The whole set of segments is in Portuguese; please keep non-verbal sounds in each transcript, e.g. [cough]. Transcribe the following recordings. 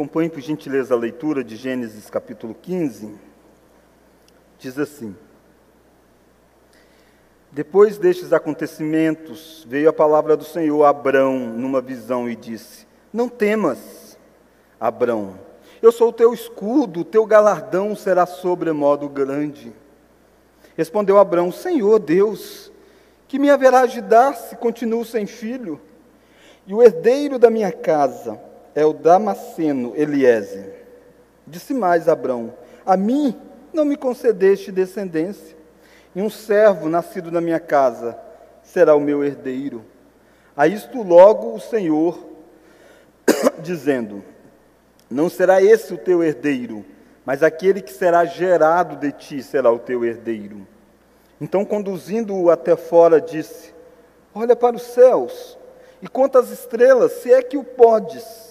Acompanhe, por gentileza, a leitura de Gênesis capítulo 15. Diz assim: Depois destes acontecimentos, veio a palavra do Senhor a Abrão numa visão e disse: Não temas, Abrão, eu sou o teu escudo, o teu galardão será sobremodo grande. Respondeu Abrão: Senhor Deus, que me haverá de dar se continuo sem filho? E o herdeiro da minha casa é o Damasceno Eliezer. Disse mais Abrão: A mim não me concedeste descendência, e um servo nascido na minha casa será o meu herdeiro. A isto logo o Senhor, [coughs] dizendo: Não será esse o teu herdeiro, mas aquele que será gerado de ti será o teu herdeiro. Então, conduzindo-o até fora, disse: Olha para os céus e conta as estrelas, se é que o podes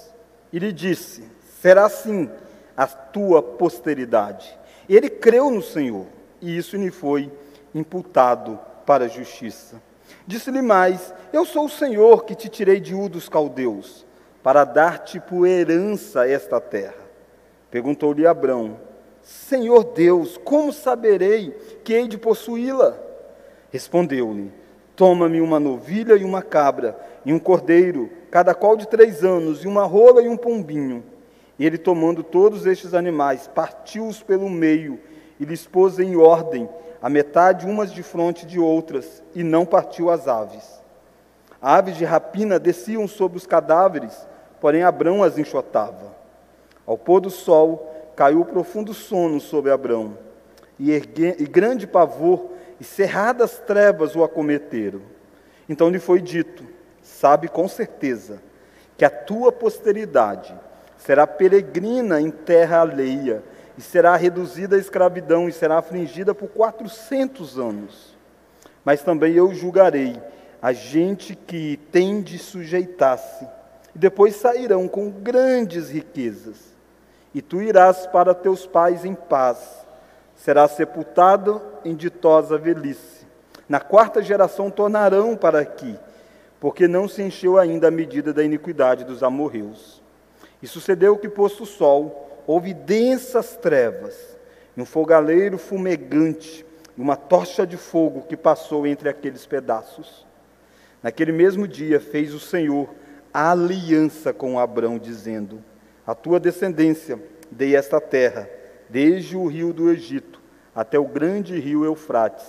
e lhe disse: Será assim a tua posteridade. Ele creu no Senhor, e isso lhe foi imputado para a justiça. Disse-lhe mais: Eu sou o Senhor que te tirei de Ur dos caldeus, para dar-te por herança esta terra. Perguntou-lhe Abrão: Senhor Deus, como saberei que hei de possuí-la? Respondeu-lhe: Toma-me uma novilha e uma cabra, e um cordeiro, cada qual de três anos, e uma rola e um pombinho. E ele, tomando todos estes animais, partiu-os pelo meio e lhes pôs em ordem, a metade umas de fronte de outras, e não partiu as aves. Aves de rapina desciam sobre os cadáveres, porém Abrão as enxotava. Ao pôr do sol, caiu profundo sono sobre Abrão, e, ergue, e grande pavor e cerradas trevas o acometeram. Então lhe foi dito: Sabe com certeza que a tua posteridade será peregrina em terra alheia, e será reduzida à escravidão, e será afligida por quatrocentos anos. Mas também eu julgarei a gente que tem de sujeitar-se, e depois sairão com grandes riquezas. E tu irás para teus pais em paz será sepultado em ditosa velhice. Na quarta geração tornarão para aqui, porque não se encheu ainda a medida da iniquidade dos amorreus. E sucedeu que, posto o sol, houve densas trevas, e um fogaleiro fumegante, e uma tocha de fogo que passou entre aqueles pedaços. Naquele mesmo dia fez o Senhor a aliança com Abrão, dizendo: A tua descendência dei esta terra desde o rio do Egito até o grande rio Eufrates,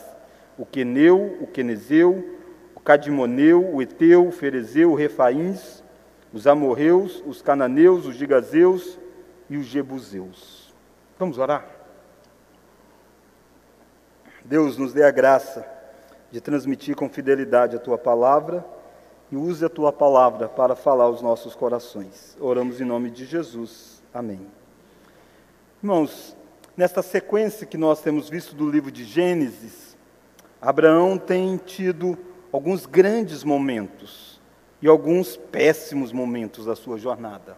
o Queneu, o Quenezeu, o Cadimoneu, o Eteu, o Ferezeu, o Refaíns, os Amorreus, os Cananeus, os Gigazeus e os Jebuseus. Vamos orar? Deus nos dê a graça de transmitir com fidelidade a tua palavra e use a tua palavra para falar aos nossos corações. Oramos em nome de Jesus. Amém. Irmãos, nesta sequência que nós temos visto do livro de Gênesis, Abraão tem tido alguns grandes momentos e alguns péssimos momentos da sua jornada.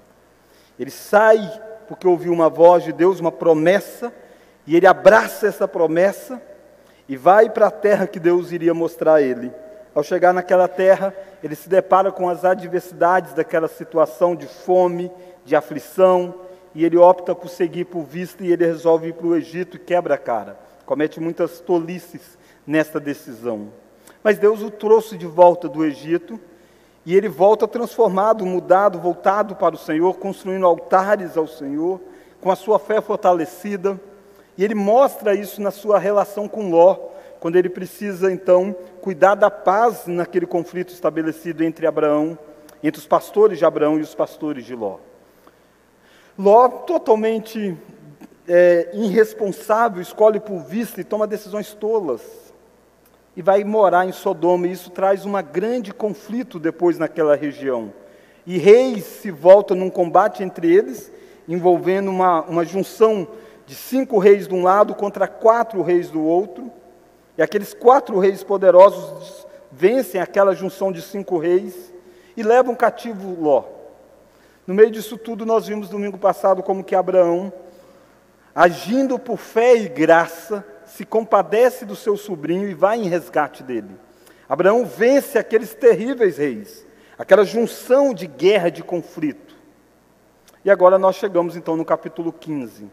Ele sai porque ouviu uma voz de Deus, uma promessa, e ele abraça essa promessa e vai para a terra que Deus iria mostrar a ele. Ao chegar naquela terra, ele se depara com as adversidades daquela situação de fome, de aflição, e ele opta por seguir por vista e ele resolve ir para o Egito e quebra a cara. Comete muitas tolices nesta decisão. Mas Deus o trouxe de volta do Egito e ele volta transformado, mudado, voltado para o Senhor, construindo altares ao Senhor, com a sua fé fortalecida. E ele mostra isso na sua relação com Ló, quando ele precisa então cuidar da paz naquele conflito estabelecido entre Abraão, entre os pastores de Abraão e os pastores de Ló. Ló, totalmente é, irresponsável, escolhe por vista e toma decisões tolas. E vai morar em Sodoma, e isso traz um grande conflito depois naquela região. E reis se voltam num combate entre eles, envolvendo uma, uma junção de cinco reis de um lado contra quatro reis do outro. E aqueles quatro reis poderosos vencem aquela junção de cinco reis e levam cativo Ló. No meio disso tudo, nós vimos domingo passado como que Abraão, agindo por fé e graça, se compadece do seu sobrinho e vai em resgate dele. Abraão vence aqueles terríveis reis, aquela junção de guerra, de conflito. E agora nós chegamos então no capítulo 15.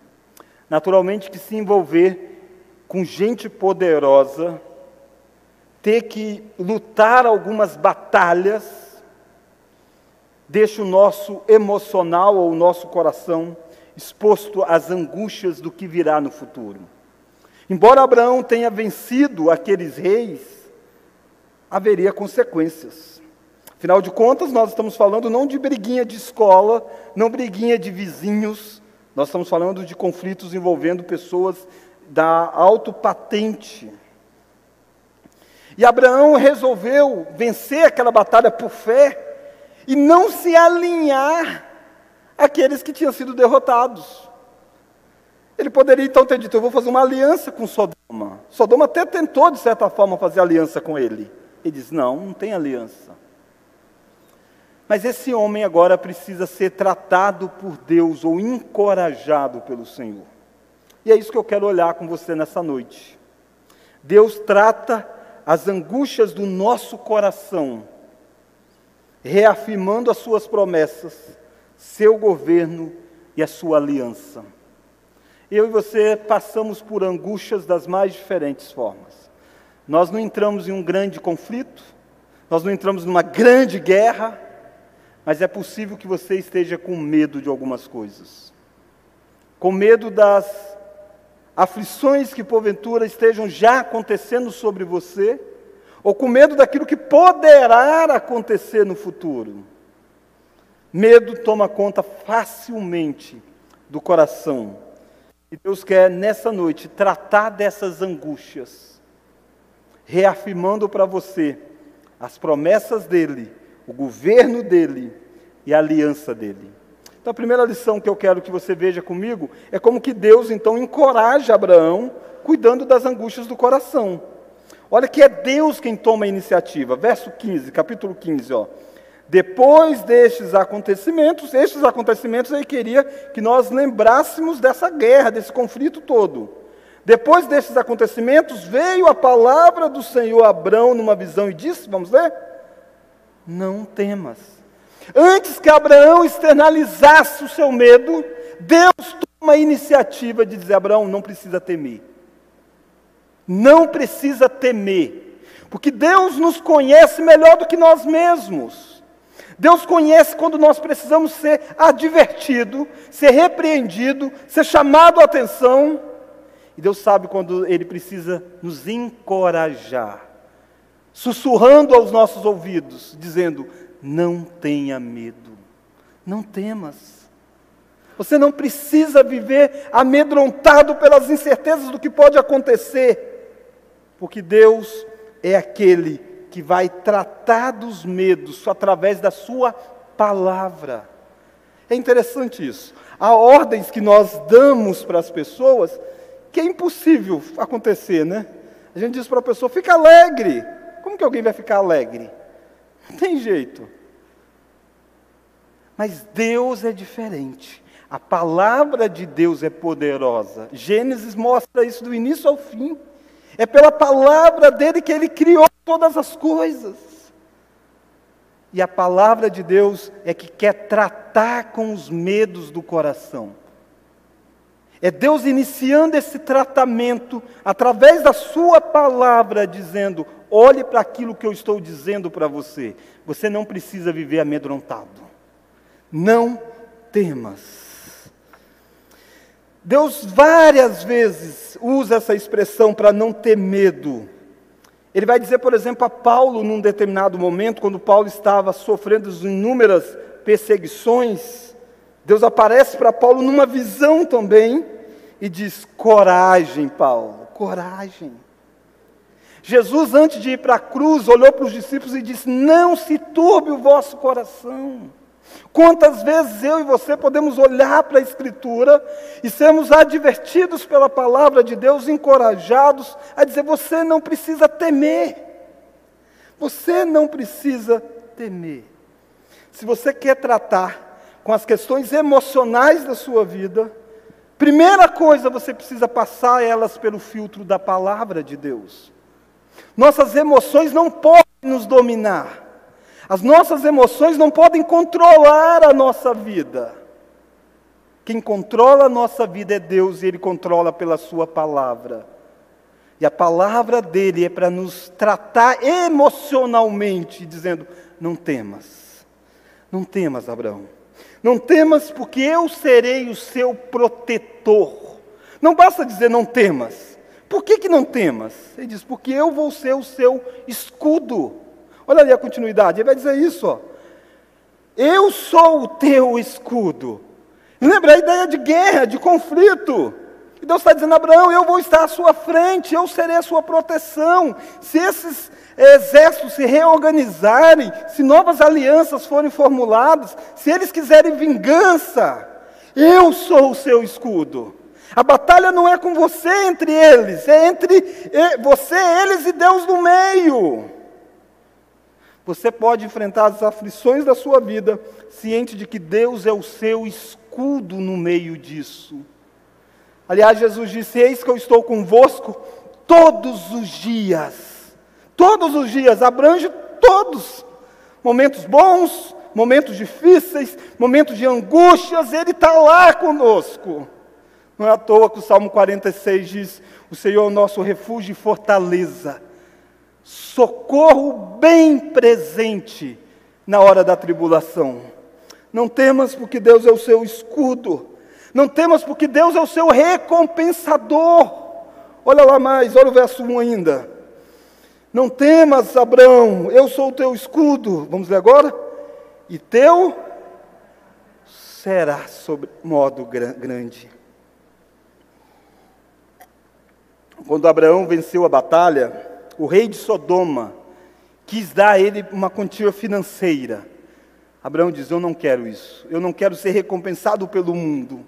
Naturalmente que se envolver com gente poderosa, ter que lutar algumas batalhas, deixa o nosso emocional ou o nosso coração exposto às angústias do que virá no futuro. Embora Abraão tenha vencido aqueles reis, haveria consequências. Afinal de contas, nós estamos falando não de briguinha de escola, não briguinha de vizinhos, nós estamos falando de conflitos envolvendo pessoas da autopatente. E Abraão resolveu vencer aquela batalha por fé e não se alinhar àqueles que tinham sido derrotados. Ele poderia então ter dito: Eu vou fazer uma aliança com Sodoma. Sodoma até tentou, de certa forma, fazer aliança com ele. Ele diz: Não, não tem aliança. Mas esse homem agora precisa ser tratado por Deus ou encorajado pelo Senhor. E é isso que eu quero olhar com você nessa noite. Deus trata as angústias do nosso coração, reafirmando as suas promessas, seu governo e a sua aliança. Eu e você passamos por angústias das mais diferentes formas. Nós não entramos em um grande conflito, nós não entramos numa grande guerra, mas é possível que você esteja com medo de algumas coisas. Com medo das aflições que porventura estejam já acontecendo sobre você, ou com medo daquilo que poderá acontecer no futuro. Medo toma conta facilmente do coração. E Deus quer nessa noite tratar dessas angústias, reafirmando para você as promessas dele o governo dele e a aliança dele. Então, a primeira lição que eu quero que você veja comigo é como que Deus então encoraja Abraão cuidando das angústias do coração. Olha que é Deus quem toma a iniciativa. Verso 15, capítulo 15, ó. Depois destes acontecimentos, estes acontecimentos ele queria que nós lembrássemos dessa guerra, desse conflito todo. Depois destes acontecimentos, veio a palavra do Senhor a Abraão numa visão e disse: Vamos ler? não temas. Antes que Abraão externalizasse o seu medo, Deus toma a iniciativa de dizer: Abraão, não precisa temer. Não precisa temer, porque Deus nos conhece melhor do que nós mesmos. Deus conhece quando nós precisamos ser advertido, ser repreendido, ser chamado a atenção. E Deus sabe quando Ele precisa nos encorajar sussurrando aos nossos ouvidos, dizendo: Não tenha medo, não temas. Você não precisa viver amedrontado pelas incertezas do que pode acontecer, porque Deus é aquele que vai tratar dos medos através da Sua palavra. É interessante isso. Há ordens que nós damos para as pessoas que é impossível acontecer, né? A gente diz para a pessoa: fica alegre, como que alguém vai ficar alegre? Não tem jeito. Mas Deus é diferente. A palavra de Deus é poderosa. Gênesis mostra isso do início ao fim. É pela palavra dele que ele criou todas as coisas. E a palavra de Deus é que quer tratar com os medos do coração. É Deus iniciando esse tratamento através da Sua palavra, dizendo: olhe para aquilo que eu estou dizendo para você. Você não precisa viver amedrontado. Não temas. Deus várias vezes usa essa expressão para não ter medo. Ele vai dizer, por exemplo, a Paulo, num determinado momento, quando Paulo estava sofrendo inúmeras perseguições, Deus aparece para Paulo numa visão também e diz: Coragem, Paulo, coragem. Jesus, antes de ir para a cruz, olhou para os discípulos e disse: Não se turbe o vosso coração. Quantas vezes eu e você podemos olhar para a Escritura e sermos advertidos pela palavra de Deus, encorajados a dizer: Você não precisa temer. Você não precisa temer. Se você quer tratar com as questões emocionais da sua vida, primeira coisa você precisa passar elas pelo filtro da palavra de Deus. Nossas emoções não podem nos dominar. As nossas emoções não podem controlar a nossa vida. Quem controla a nossa vida é Deus e Ele controla pela Sua palavra. E a palavra dele é para nos tratar emocionalmente, dizendo: não temas, não temas, Abraão. Não temas, porque eu serei o seu protetor. Não basta dizer não temas. Por que, que não temas? Ele diz, porque eu vou ser o seu escudo. Olha ali a continuidade, ele vai dizer isso, ó. Eu sou o teu escudo. Lembra a ideia de guerra, de conflito. E Deus está dizendo, Abraão, eu vou estar à sua frente, eu serei a sua proteção. Se esses exércitos se reorganizarem, se novas alianças forem formuladas, se eles quiserem vingança, eu sou o seu escudo. A batalha não é com você entre eles, é entre você, eles e Deus no meio. Você pode enfrentar as aflições da sua vida, ciente de que Deus é o seu escudo no meio disso. Aliás, Jesus disse: Eis que eu estou convosco todos os dias. Todos os dias, abrange todos. Momentos bons, momentos difíceis, momentos de angústias, Ele está lá conosco. Não é à toa que o Salmo 46 diz: O Senhor é o nosso refúgio e fortaleza, socorro bem presente na hora da tribulação. Não temas, porque Deus é o seu escudo. Não temas, porque Deus é o seu recompensador. Olha lá mais, olha o verso 1 ainda. Não temas, Abraão, eu sou o teu escudo. Vamos ler agora? E teu será sobre modo grande. Quando Abraão venceu a batalha, o rei de Sodoma quis dar a ele uma quantia financeira. Abraão diz: Eu não quero isso, eu não quero ser recompensado pelo mundo.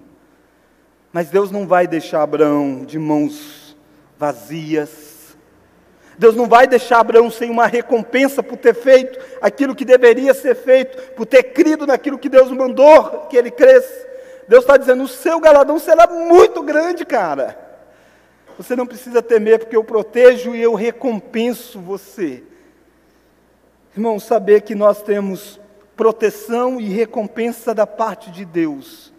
Mas Deus não vai deixar Abraão de mãos vazias. Deus não vai deixar Abraão sem uma recompensa por ter feito aquilo que deveria ser feito, por ter crido naquilo que Deus mandou que ele cresça. Deus está dizendo: o seu galadão será muito grande, cara. Você não precisa temer, porque eu protejo e eu recompenso você. Irmão, saber que nós temos proteção e recompensa da parte de Deus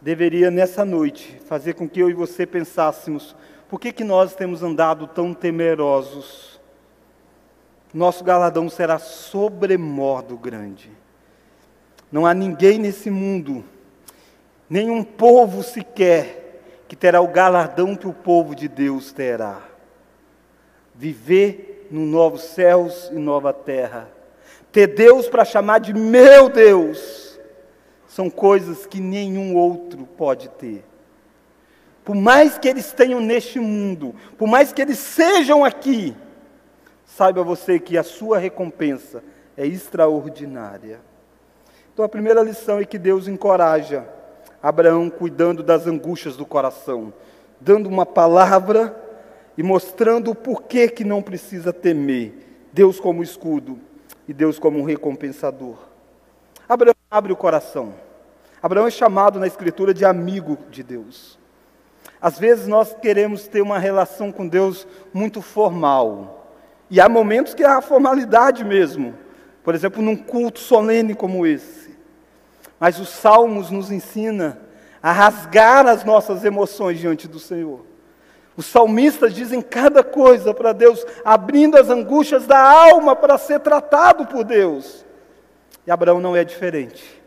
deveria nessa noite fazer com que eu e você pensássemos: por que, que nós temos andado tão temerosos? Nosso galadão será sobremodo grande. Não há ninguém nesse mundo, nenhum povo sequer, que terá o galardão que o povo de Deus terá. Viver no novos céus e nova terra. Ter Deus para chamar de meu Deus são coisas que nenhum outro pode ter. Por mais que eles tenham neste mundo, por mais que eles sejam aqui, saiba você que a sua recompensa é extraordinária. Então a primeira lição é que Deus encoraja Abraão cuidando das angústias do coração, dando uma palavra e mostrando o porquê que não precisa temer. Deus como escudo e Deus como recompensador. Abraão abre o coração. Abraão é chamado na Escritura de amigo de Deus. Às vezes nós queremos ter uma relação com Deus muito formal. E há momentos que há formalidade mesmo. Por exemplo, num culto solene como esse. Mas os salmos nos ensina a rasgar as nossas emoções diante do Senhor. Os salmistas dizem cada coisa para Deus, abrindo as angústias da alma para ser tratado por Deus. E Abraão não é diferente.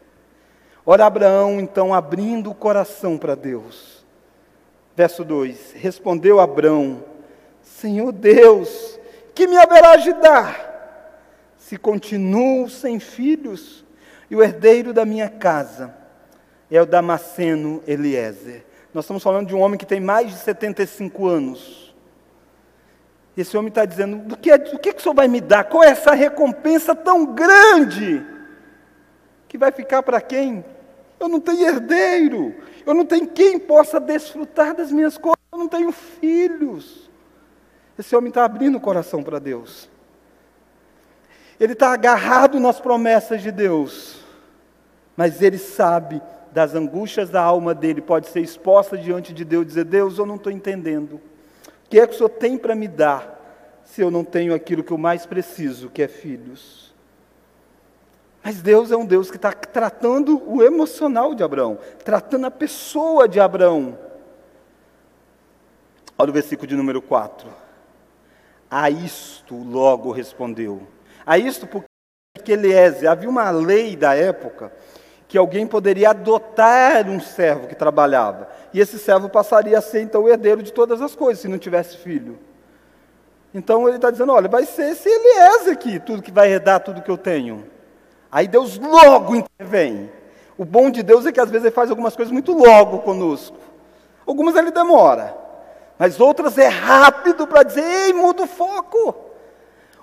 Ora, Abraão, então, abrindo o coração para Deus. Verso 2: Respondeu Abraão: Senhor Deus, que me haverá de dar, se continuo sem filhos, e o herdeiro da minha casa é o Damasceno Eliezer. Nós estamos falando de um homem que tem mais de 75 anos. Esse homem está dizendo: do que, do que, que o senhor vai me dar? Qual é essa recompensa tão grande? que vai ficar para quem? Eu não tenho herdeiro, eu não tenho quem possa desfrutar das minhas coisas, eu não tenho filhos. Esse homem está abrindo o coração para Deus. Ele está agarrado nas promessas de Deus, mas ele sabe das angústias da alma dele, pode ser exposta diante de Deus e dizer: Deus, eu não estou entendendo. O que é que o Senhor tem para me dar se eu não tenho aquilo que eu mais preciso, que é filhos? Mas Deus é um Deus que está tratando o emocional de Abraão, tratando a pessoa de Abraão. Olha o versículo de número 4. A isto logo respondeu. A isto porque Eliezer, havia uma lei da época que alguém poderia adotar um servo que trabalhava. E esse servo passaria a ser então o herdeiro de todas as coisas, se não tivesse filho. Então ele está dizendo: olha, vai ser esse Eliezer aqui, tudo que vai herdar tudo que eu tenho. Aí Deus logo intervém. O bom de Deus é que às vezes ele faz algumas coisas muito logo conosco. Algumas ele demora, mas outras é rápido para dizer: ei, muda o foco.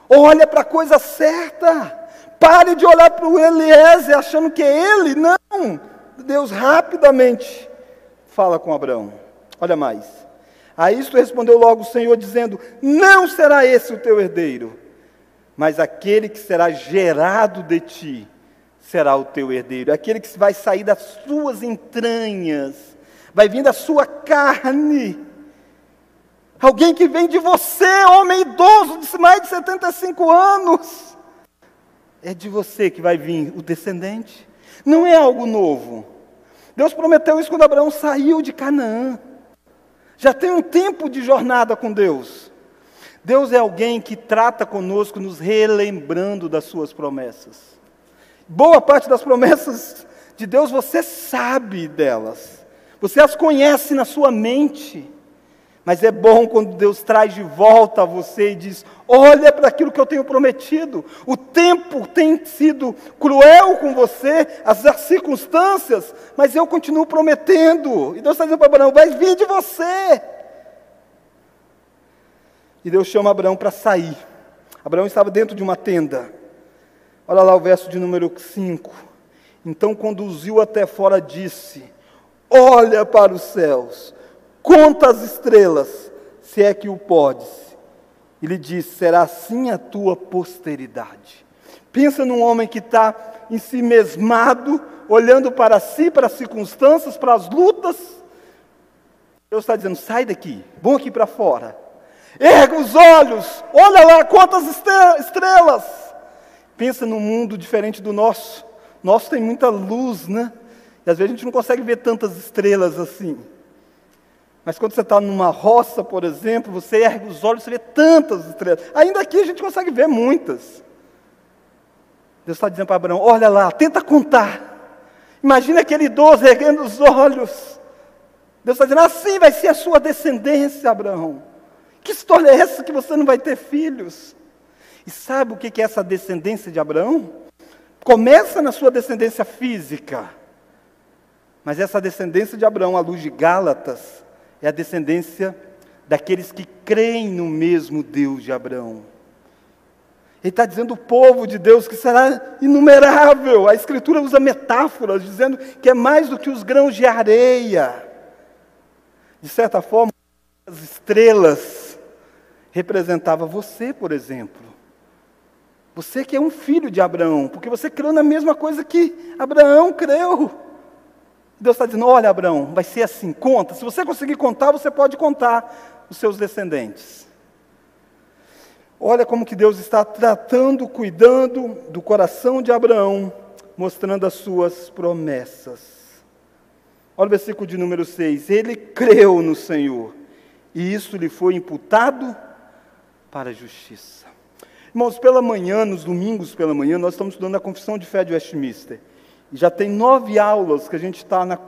Olha para a coisa certa. Pare de olhar para o Eliezer achando que é ele. Não. Deus rapidamente fala com Abraão. Olha mais. A isto respondeu logo o Senhor, dizendo: Não será esse o teu herdeiro, mas aquele que será gerado de ti será o teu herdeiro. Aquele que vai sair das suas entranhas, vai vir da sua carne. Alguém que vem de você, homem idoso de mais de 75 anos é de você que vai vir o descendente. Não é algo novo. Deus prometeu isso quando Abraão saiu de Canaã. Já tem um tempo de jornada com Deus. Deus é alguém que trata conosco, nos relembrando das suas promessas. Boa parte das promessas de Deus você sabe delas. Você as conhece na sua mente. Mas é bom quando Deus traz de volta a você e diz: Olha para aquilo que eu tenho prometido. O tempo tem sido cruel com você, as circunstâncias, mas eu continuo prometendo. E Deus está dizendo para Abraão: Vai vir de você. E Deus chama Abraão para sair. Abraão estava dentro de uma tenda. Olha lá o verso de número 5. Então conduziu até fora, disse: Olha para os céus conta as estrelas, se é que o podes. E lhe diz: será assim a tua posteridade. Pensa num homem que está em si mesmado, olhando para si, para as circunstâncias, para as lutas. Deus está dizendo: sai daqui, vão aqui para fora. Erga os olhos, olha lá quantas estrelas. Pensa num mundo diferente do nosso. Nosso tem muita luz, né? E às vezes a gente não consegue ver tantas estrelas assim. Mas quando você está numa roça, por exemplo, você ergue os olhos, você vê tantas estrelas. Ainda aqui a gente consegue ver muitas. Deus está dizendo para Abraão: olha lá, tenta contar. Imagina aquele idoso erguendo os olhos. Deus está dizendo: assim vai ser a sua descendência, Abraão. Que história é essa que você não vai ter filhos? E sabe o que é essa descendência de Abraão? Começa na sua descendência física. Mas essa descendência de Abraão, à luz de Gálatas, é a descendência daqueles que creem no mesmo Deus de Abraão. Ele está dizendo o povo de Deus que será inumerável. A Escritura usa metáforas, dizendo que é mais do que os grãos de areia. De certa forma, as estrelas representava você, por exemplo. Você que é um filho de Abraão, porque você creu na mesma coisa que Abraão creu. Deus está dizendo: olha, Abraão, vai ser assim, conta. Se você conseguir contar, você pode contar os seus descendentes. Olha como que Deus está tratando, cuidando do coração de Abraão, mostrando as suas promessas. Olha o versículo de número 6. Ele creu no Senhor, e isso lhe foi imputado para a justiça. Irmãos, pela manhã, nos domingos pela manhã, nós estamos estudando a Confissão de Fé de Westminster. Já tem nove aulas que a gente está na,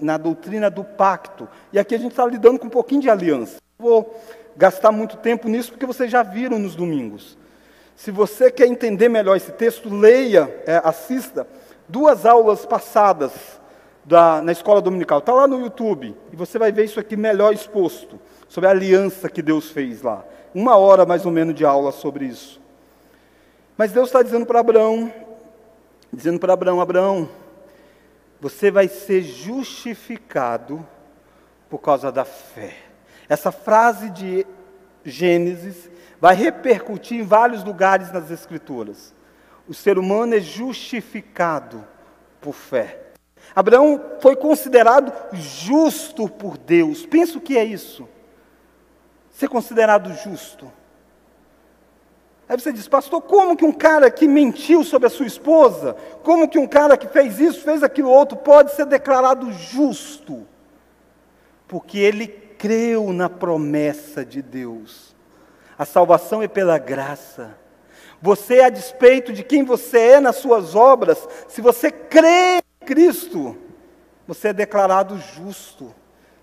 na, doutrina do pacto. E aqui a gente está lidando com um pouquinho de aliança. Vou gastar muito tempo nisso porque vocês já viram nos domingos. Se você quer entender melhor esse texto, leia, é, assista duas aulas passadas da, na escola dominical. Está lá no YouTube. E você vai ver isso aqui melhor exposto. Sobre a aliança que Deus fez lá. Uma hora mais ou menos de aula sobre isso. Mas Deus está dizendo para Abraão: dizendo para Abraão: Abraão, você vai ser justificado por causa da fé. Essa frase de Gênesis vai repercutir em vários lugares nas Escrituras. O ser humano é justificado por fé. Abraão foi considerado justo por Deus. Pensa o que é isso. Ser considerado justo. Aí você diz, pastor, como que um cara que mentiu sobre a sua esposa, como que um cara que fez isso, fez aquilo outro, pode ser declarado justo? Porque ele creu na promessa de Deus. A salvação é pela graça. Você, a despeito de quem você é nas suas obras, se você crê em Cristo, você é declarado justo.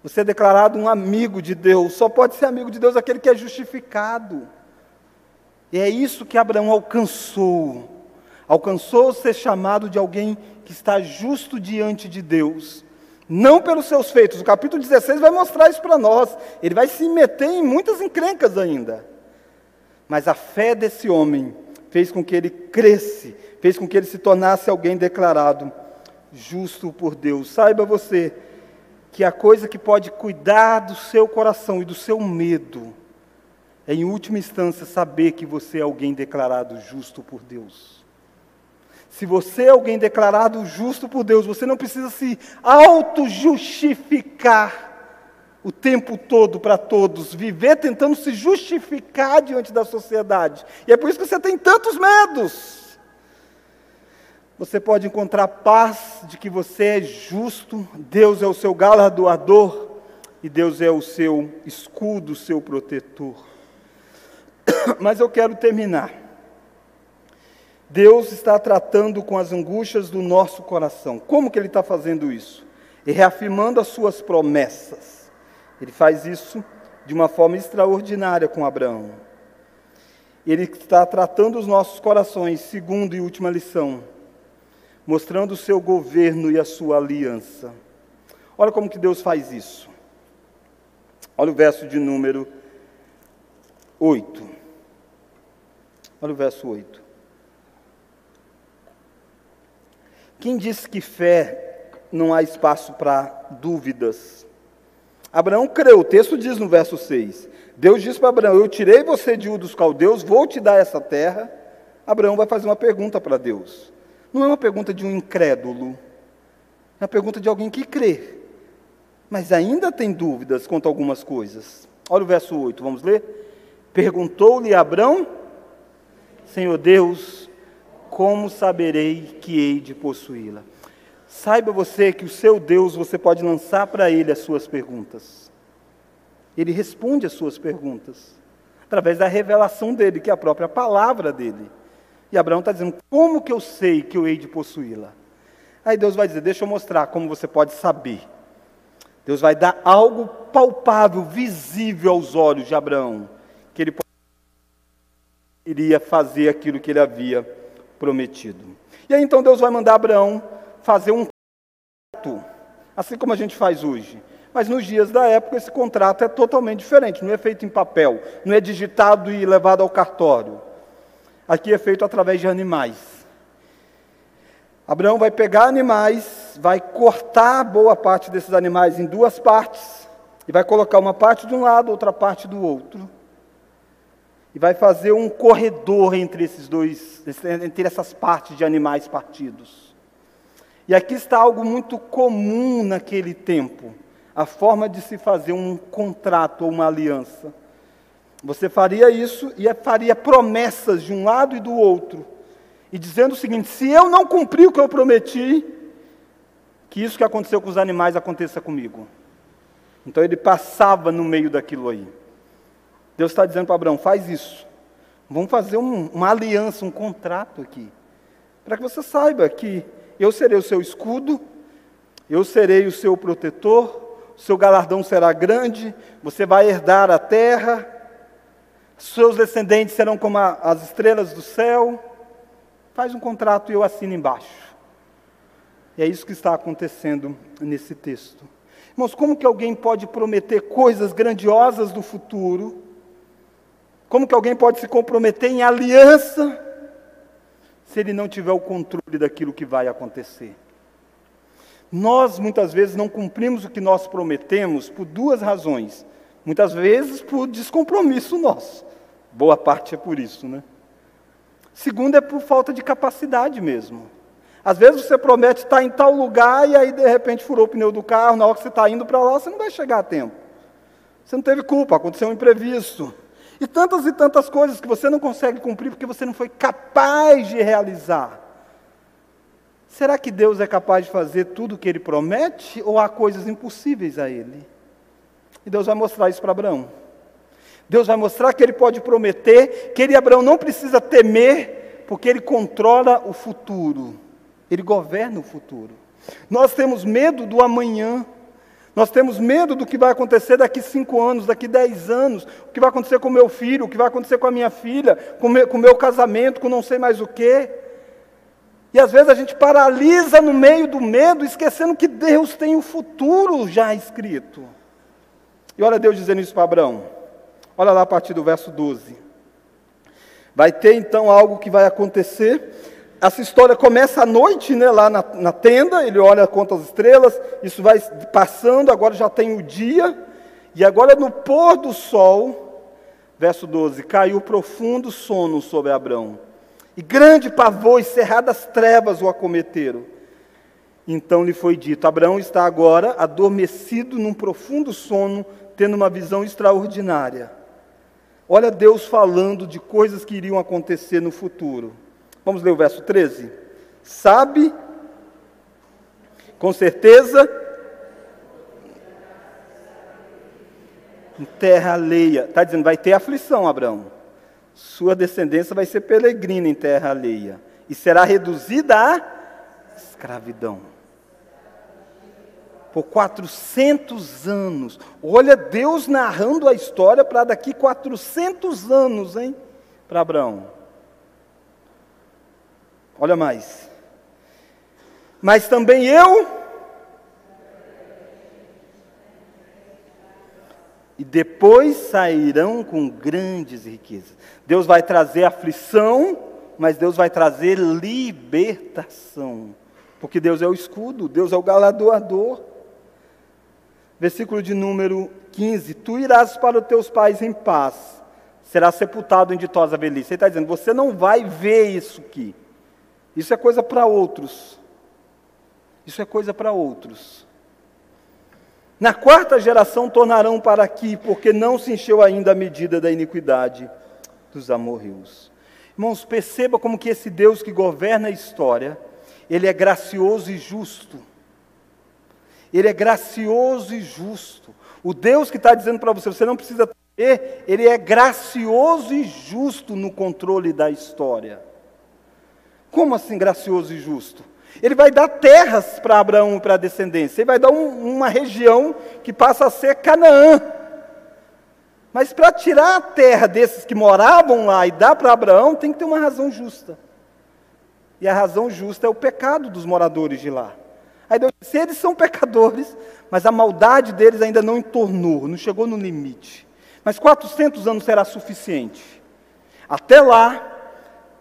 Você é declarado um amigo de Deus. Só pode ser amigo de Deus aquele que é justificado. E é isso que Abraão alcançou. Alcançou ser chamado de alguém que está justo diante de Deus. Não pelos seus feitos. O capítulo 16 vai mostrar isso para nós. Ele vai se meter em muitas encrencas ainda. Mas a fé desse homem fez com que ele cresce, fez com que ele se tornasse alguém declarado justo por Deus. Saiba você que a coisa que pode cuidar do seu coração e do seu medo é, em última instância, saber que você é alguém declarado justo por Deus. Se você é alguém declarado justo por Deus, você não precisa se auto-justificar o tempo todo para todos, viver tentando se justificar diante da sociedade. E é por isso que você tem tantos medos. Você pode encontrar paz de que você é justo, Deus é o seu galardoador e Deus é o seu escudo, o seu protetor. [coughs] Mas eu quero terminar. Deus está tratando com as angústias do nosso coração. Como que Ele está fazendo isso? E reafirmando as suas promessas. Ele faz isso de uma forma extraordinária com Abraão. Ele está tratando os nossos corações, segundo e última lição, mostrando o seu governo e a sua aliança. Olha como que Deus faz isso. Olha o verso de número 8. Olha o verso 8. Quem disse que fé não há espaço para dúvidas? Abraão creu, o texto diz no verso 6. Deus diz para Abraão: Eu tirei você de Ur dos caldeus, vou te dar essa terra. Abraão vai fazer uma pergunta para Deus. Não é uma pergunta de um incrédulo, é uma pergunta de alguém que crê, mas ainda tem dúvidas quanto a algumas coisas. Olha o verso 8, vamos ler? Perguntou-lhe Abraão: Senhor Deus, como saberei que hei de possuí-la? Saiba você que o seu Deus, você pode lançar para ele as suas perguntas. Ele responde as suas perguntas, através da revelação dele, que é a própria palavra dele. E Abraão está dizendo: Como que eu sei que eu hei de possuí-la? Aí Deus vai dizer: Deixa eu mostrar como você pode saber. Deus vai dar algo palpável, visível aos olhos de Abraão, que ele iria fazer aquilo que ele havia prometido. E aí então Deus vai mandar Abraão fazer um contrato, assim como a gente faz hoje. Mas nos dias da época esse contrato é totalmente diferente, não é feito em papel, não é digitado e levado ao cartório. Aqui é feito através de animais. Abraão vai pegar animais, vai cortar boa parte desses animais em duas partes, e vai colocar uma parte de um lado, outra parte do outro. E vai fazer um corredor entre esses dois, entre essas partes de animais partidos. E aqui está algo muito comum naquele tempo, a forma de se fazer um contrato ou uma aliança. Você faria isso e faria promessas de um lado e do outro, e dizendo o seguinte: se eu não cumprir o que eu prometi, que isso que aconteceu com os animais aconteça comigo. Então ele passava no meio daquilo aí. Deus está dizendo para Abraão: faz isso. Vamos fazer um, uma aliança, um contrato aqui. Para que você saiba que eu serei o seu escudo, eu serei o seu protetor, o seu galardão será grande, você vai herdar a terra, seus descendentes serão como a, as estrelas do céu. Faz um contrato e eu assino embaixo. E é isso que está acontecendo nesse texto. Irmãos, como que alguém pode prometer coisas grandiosas do futuro? Como que alguém pode se comprometer em aliança se ele não tiver o controle daquilo que vai acontecer. Nós muitas vezes não cumprimos o que nós prometemos por duas razões. Muitas vezes por descompromisso nosso. Boa parte é por isso, né? Segundo é por falta de capacidade mesmo. Às vezes você promete estar em tal lugar e aí de repente furou o pneu do carro, na hora que você está indo para lá, você não vai chegar a tempo. Você não teve culpa, aconteceu um imprevisto. E tantas e tantas coisas que você não consegue cumprir porque você não foi capaz de realizar. Será que Deus é capaz de fazer tudo o que ele promete ou há coisas impossíveis a ele? E Deus vai mostrar isso para Abraão. Deus vai mostrar que ele pode prometer, que ele, Abraão, não precisa temer, porque ele controla o futuro, ele governa o futuro. Nós temos medo do amanhã, nós temos medo do que vai acontecer daqui cinco anos, daqui dez anos, o que vai acontecer com meu filho, o que vai acontecer com a minha filha, com o meu, casamento, com não sei mais o quê. E às vezes a gente paralisa no meio do medo, esquecendo que Deus tem o futuro já escrito. E olha Deus dizendo isso para Abraão. Olha lá a partir do verso 12. Vai ter então algo que vai acontecer. Essa história começa à noite, né, lá na, na tenda, ele olha, conta as estrelas, isso vai passando, agora já tem o dia, e agora no pôr do sol, verso 12: caiu profundo sono sobre Abraão, e grande pavor e cerradas trevas o acometeram. Então lhe foi dito: Abraão está agora adormecido num profundo sono, tendo uma visão extraordinária. Olha Deus falando de coisas que iriam acontecer no futuro. Vamos ler o verso 13? Sabe, com certeza, em terra alheia. Está dizendo, vai ter aflição, Abraão. Sua descendência vai ser peregrina em terra alheia. E será reduzida à escravidão por 400 anos. Olha Deus narrando a história para daqui 400 anos, hein? Para Abraão. Olha mais. Mas também eu. E depois sairão com grandes riquezas. Deus vai trazer aflição, mas Deus vai trazer libertação. Porque Deus é o escudo, Deus é o galardoador. Versículo de número 15: Tu irás para os teus pais em paz, serás sepultado em ditosa velhice. Ele está dizendo: Você não vai ver isso aqui. Isso é coisa para outros. Isso é coisa para outros. Na quarta geração tornarão para aqui, porque não se encheu ainda a medida da iniquidade dos amorreus. Irmãos, perceba como que esse Deus que governa a história, ele é gracioso e justo. Ele é gracioso e justo. O Deus que está dizendo para você, você não precisa ter, ele é gracioso e justo no controle da história. Como assim gracioso e justo? Ele vai dar terras para Abraão e para a descendência. Ele vai dar um, uma região que passa a ser Canaã. Mas para tirar a terra desses que moravam lá e dar para Abraão, tem que ter uma razão justa. E a razão justa é o pecado dos moradores de lá. Aí Deus disse: eles são pecadores, mas a maldade deles ainda não entornou, não chegou no limite. Mas 400 anos será suficiente. Até lá,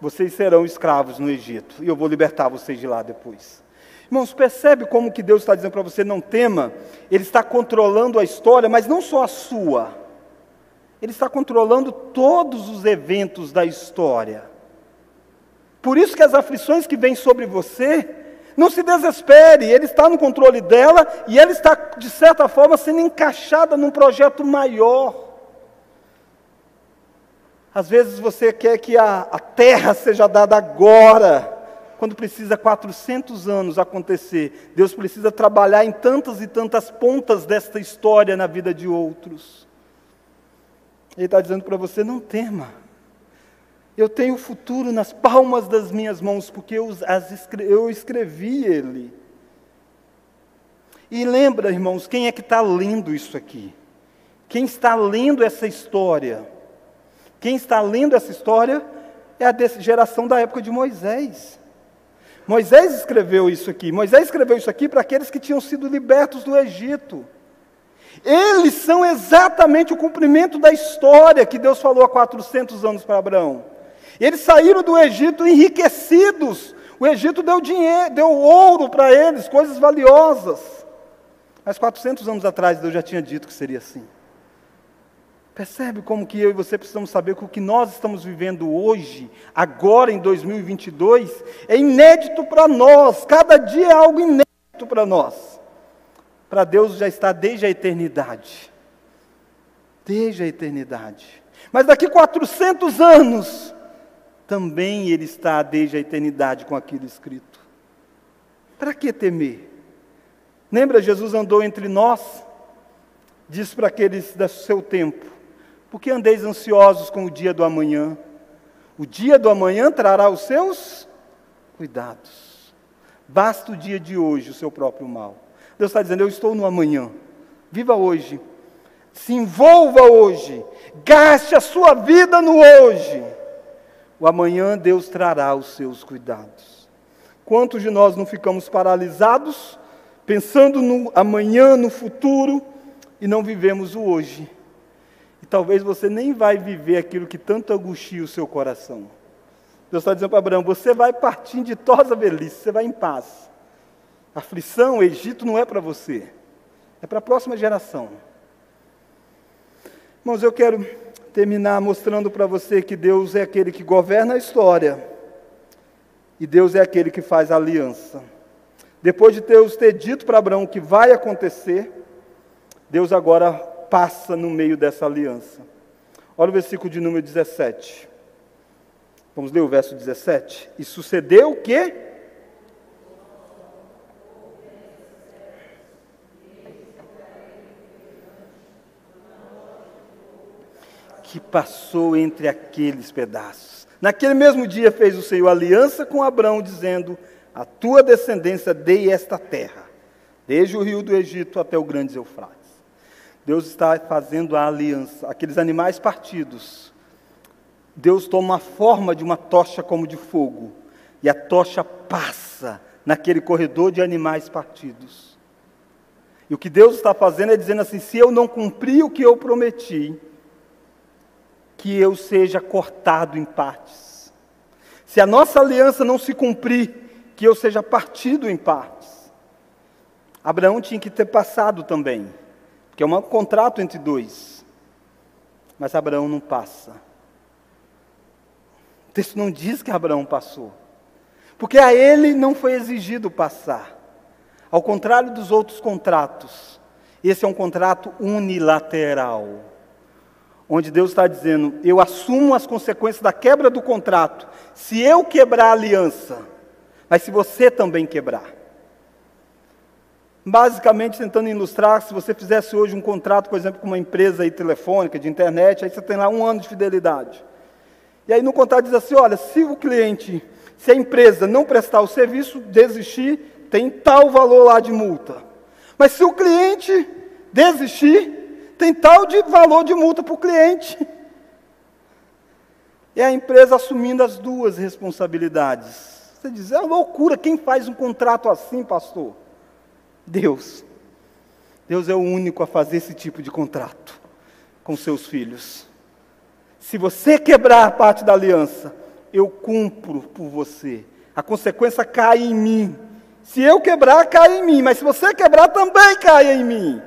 vocês serão escravos no Egito, e eu vou libertar vocês de lá depois. Irmãos, percebe como que Deus está dizendo para você, não tema, Ele está controlando a história, mas não só a sua, Ele está controlando todos os eventos da história. Por isso que as aflições que vêm sobre você, não se desespere, ele está no controle dela e ela está, de certa forma, sendo encaixada num projeto maior. Às vezes você quer que a, a terra seja dada agora, quando precisa 400 anos acontecer. Deus precisa trabalhar em tantas e tantas pontas desta história na vida de outros. Ele está dizendo para você: não tema. Eu tenho o futuro nas palmas das minhas mãos, porque eu, escrevi, eu escrevi ele. E lembra, irmãos, quem é que está lendo isso aqui? Quem está lendo essa história? Quem está lendo essa história é a geração da época de Moisés. Moisés escreveu isso aqui. Moisés escreveu isso aqui para aqueles que tinham sido libertos do Egito. Eles são exatamente o cumprimento da história que Deus falou há 400 anos para Abraão. Eles saíram do Egito enriquecidos. O Egito deu dinheiro, deu ouro para eles, coisas valiosas. Mas 400 anos atrás Deus já tinha dito que seria assim. Percebe como que eu e você precisamos saber que o que nós estamos vivendo hoje, agora em 2022, é inédito para nós. Cada dia é algo inédito para nós. Para Deus já está desde a eternidade. Desde a eternidade. Mas daqui 400 anos, também ele está desde a eternidade com aquilo escrito. Para que temer? Lembra, Jesus andou entre nós, disse para aqueles do seu tempo: Por que andeis ansiosos com o dia do amanhã? O dia do amanhã trará os seus cuidados. Basta o dia de hoje o seu próprio mal. Deus está dizendo: Eu estou no amanhã. Viva hoje. Se envolva hoje. Gaste a sua vida no hoje. O amanhã Deus trará os seus cuidados. Quantos de nós não ficamos paralisados, pensando no amanhã, no futuro, e não vivemos o hoje? Talvez você nem vai viver aquilo que tanto angustia o seu coração. Deus está dizendo para Abraão: você vai partir de tosa velhice, você vai em paz. Aflição, Egito não é para você, é para a próxima geração. Irmãos, eu quero terminar mostrando para você que Deus é aquele que governa a história e Deus é aquele que faz a aliança. Depois de Deus ter dito para Abraão que vai acontecer, Deus agora passa no meio dessa aliança. Olha o versículo de número 17. Vamos ler o verso 17. E sucedeu o que? que passou entre aqueles pedaços. Naquele mesmo dia fez o Senhor aliança com Abraão, dizendo: A tua descendência dei esta terra, desde o rio do Egito até o grande Eufrates. Deus está fazendo a aliança, aqueles animais partidos. Deus toma a forma de uma tocha como de fogo, e a tocha passa naquele corredor de animais partidos. E o que Deus está fazendo é dizendo assim: se eu não cumprir o que eu prometi, que eu seja cortado em partes. Se a nossa aliança não se cumprir, que eu seja partido em partes. Abraão tinha que ter passado também, porque é um contrato entre dois. Mas Abraão não passa. O texto não diz que Abraão passou, porque a ele não foi exigido passar. Ao contrário dos outros contratos, esse é um contrato unilateral onde Deus está dizendo: eu assumo as consequências da quebra do contrato, se eu quebrar a aliança, mas se você também quebrar. Basicamente, tentando ilustrar, se você fizesse hoje um contrato, por exemplo, com uma empresa aí, telefônica, de internet, aí você tem lá um ano de fidelidade. E aí no contrato diz assim: olha, se o cliente, se a empresa não prestar o serviço, desistir, tem tal valor lá de multa. Mas se o cliente desistir, tem tal de valor de multa para o cliente. E a empresa assumindo as duas responsabilidades. Você diz, é loucura, quem faz um contrato assim, pastor? Deus. Deus é o único a fazer esse tipo de contrato com seus filhos. Se você quebrar parte da aliança, eu cumpro por você. A consequência cai em mim. Se eu quebrar, cai em mim. Mas se você quebrar, também cai em mim.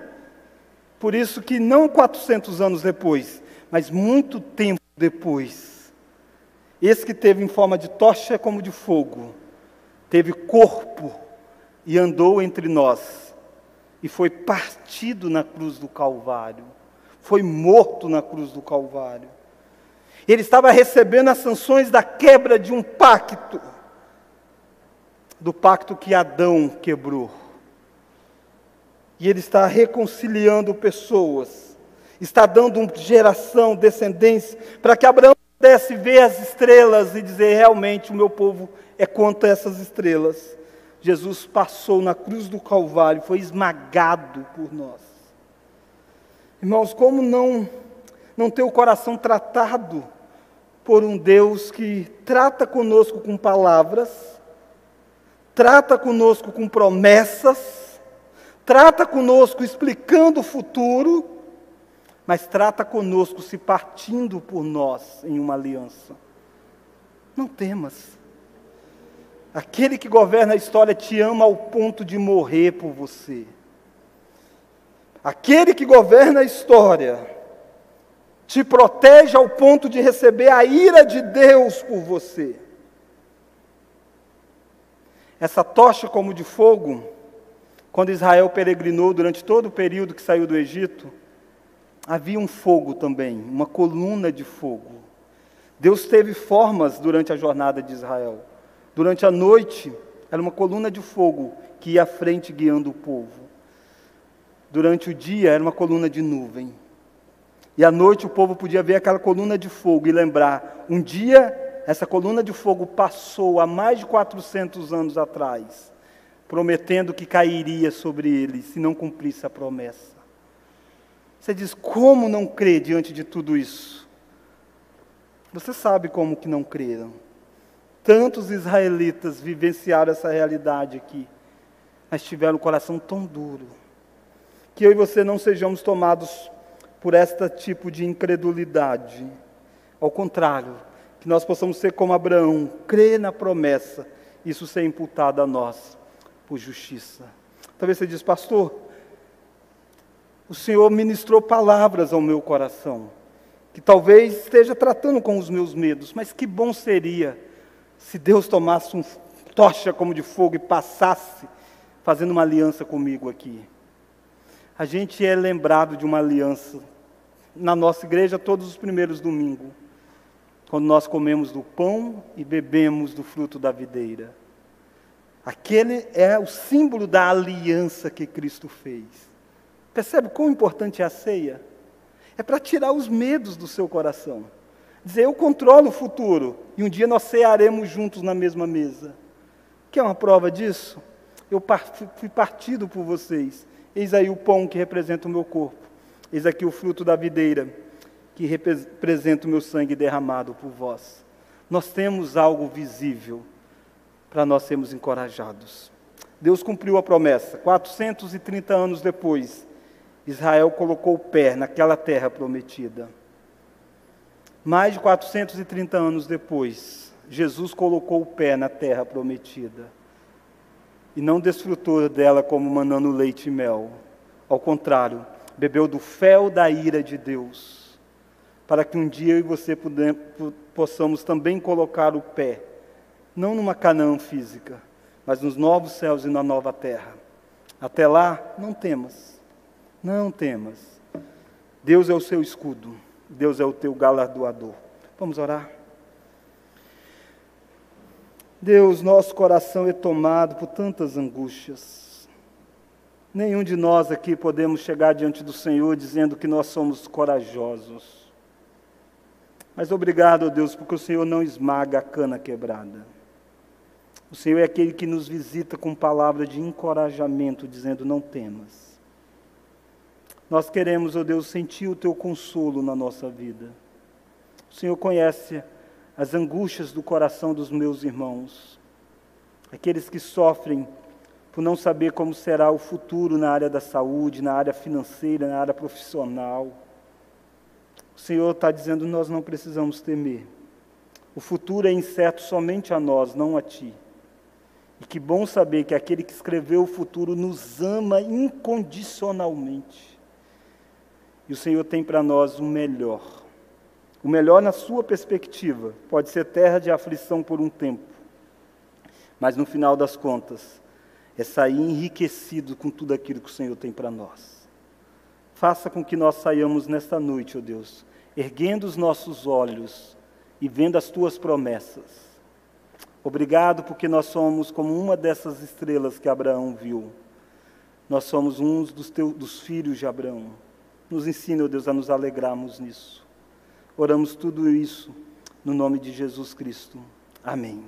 Por isso que não 400 anos depois, mas muito tempo depois, esse que teve em forma de tocha como de fogo, teve corpo e andou entre nós, e foi partido na cruz do Calvário, foi morto na cruz do Calvário. Ele estava recebendo as sanções da quebra de um pacto, do pacto que Adão quebrou. E Ele está reconciliando pessoas, está dando geração, descendência, para que Abraão pudesse ver as estrelas e dizer: realmente o meu povo é contra essas estrelas. Jesus passou na cruz do Calvário, foi esmagado por nós. Irmãos, como não, não ter o coração tratado por um Deus que trata conosco com palavras, trata conosco com promessas, trata conosco explicando o futuro, mas trata conosco se partindo por nós em uma aliança. Não temas. Aquele que governa a história te ama ao ponto de morrer por você. Aquele que governa a história te protege ao ponto de receber a ira de Deus por você. Essa tocha como de fogo quando Israel peregrinou durante todo o período que saiu do Egito, havia um fogo também, uma coluna de fogo. Deus teve formas durante a jornada de Israel. Durante a noite, era uma coluna de fogo que ia à frente guiando o povo. Durante o dia, era uma coluna de nuvem. E à noite o povo podia ver aquela coluna de fogo e lembrar: um dia essa coluna de fogo passou há mais de 400 anos atrás, prometendo que cairia sobre eles se não cumprisse a promessa. Você diz: como não crer diante de tudo isso? Você sabe como que não creram. Tantos israelitas vivenciaram essa realidade aqui, mas tiveram o coração tão duro, que eu e você não sejamos tomados por este tipo de incredulidade. Ao contrário, que nós possamos ser como Abraão, crer na promessa, isso ser imputado a nós por justiça. Talvez você diz, pastor, o Senhor ministrou palavras ao meu coração, que talvez esteja tratando com os meus medos, mas que bom seria se Deus tomasse um tocha como de fogo e passasse fazendo uma aliança comigo aqui. A gente é lembrado de uma aliança na nossa igreja todos os primeiros domingos, quando nós comemos do pão e bebemos do fruto da videira. Aquele é o símbolo da aliança que Cristo fez. Percebe quão importante é a ceia? É para tirar os medos do seu coração. Dizer, eu controlo o futuro e um dia nós cearemos juntos na mesma mesa. Quer uma prova disso? Eu fui partido por vocês. Eis aí o pão que representa o meu corpo. Eis aqui o fruto da videira, que representa o meu sangue derramado por vós. Nós temos algo visível para nós sermos encorajados. Deus cumpriu a promessa. 430 anos depois, Israel colocou o pé naquela terra prometida. Mais de 430 anos depois, Jesus colocou o pé na terra prometida. E não desfrutou dela como manando leite e mel. Ao contrário, bebeu do fel da ira de Deus, para que um dia eu e você possamos também colocar o pé, não numa Canaã física, mas nos novos céus e na nova terra. Até lá, não temas, não temas. Deus é o seu escudo, Deus é o teu galardoador. Vamos orar? Deus, nosso coração é tomado por tantas angústias. Nenhum de nós aqui podemos chegar diante do Senhor dizendo que nós somos corajosos. Mas obrigado, Deus, porque o Senhor não esmaga a cana quebrada. O Senhor é aquele que nos visita com palavra de encorajamento, dizendo: Não temas. Nós queremos, ó oh Deus, sentir o teu consolo na nossa vida. O Senhor conhece as angústias do coração dos meus irmãos, aqueles que sofrem por não saber como será o futuro na área da saúde, na área financeira, na área profissional. O Senhor está dizendo: nós não precisamos temer. O futuro é incerto somente a nós, não a ti. E que bom saber que aquele que escreveu o futuro nos ama incondicionalmente. E o Senhor tem para nós o melhor. O melhor na sua perspectiva. Pode ser terra de aflição por um tempo. Mas no final das contas, é sair enriquecido com tudo aquilo que o Senhor tem para nós. Faça com que nós saiamos nesta noite, ó oh Deus, erguendo os nossos olhos e vendo as tuas promessas. Obrigado porque nós somos como uma dessas estrelas que Abraão viu. Nós somos uns dos, teus, dos filhos de Abraão. Nos ensina, ó Deus, a nos alegrarmos nisso. Oramos tudo isso no nome de Jesus Cristo. Amém.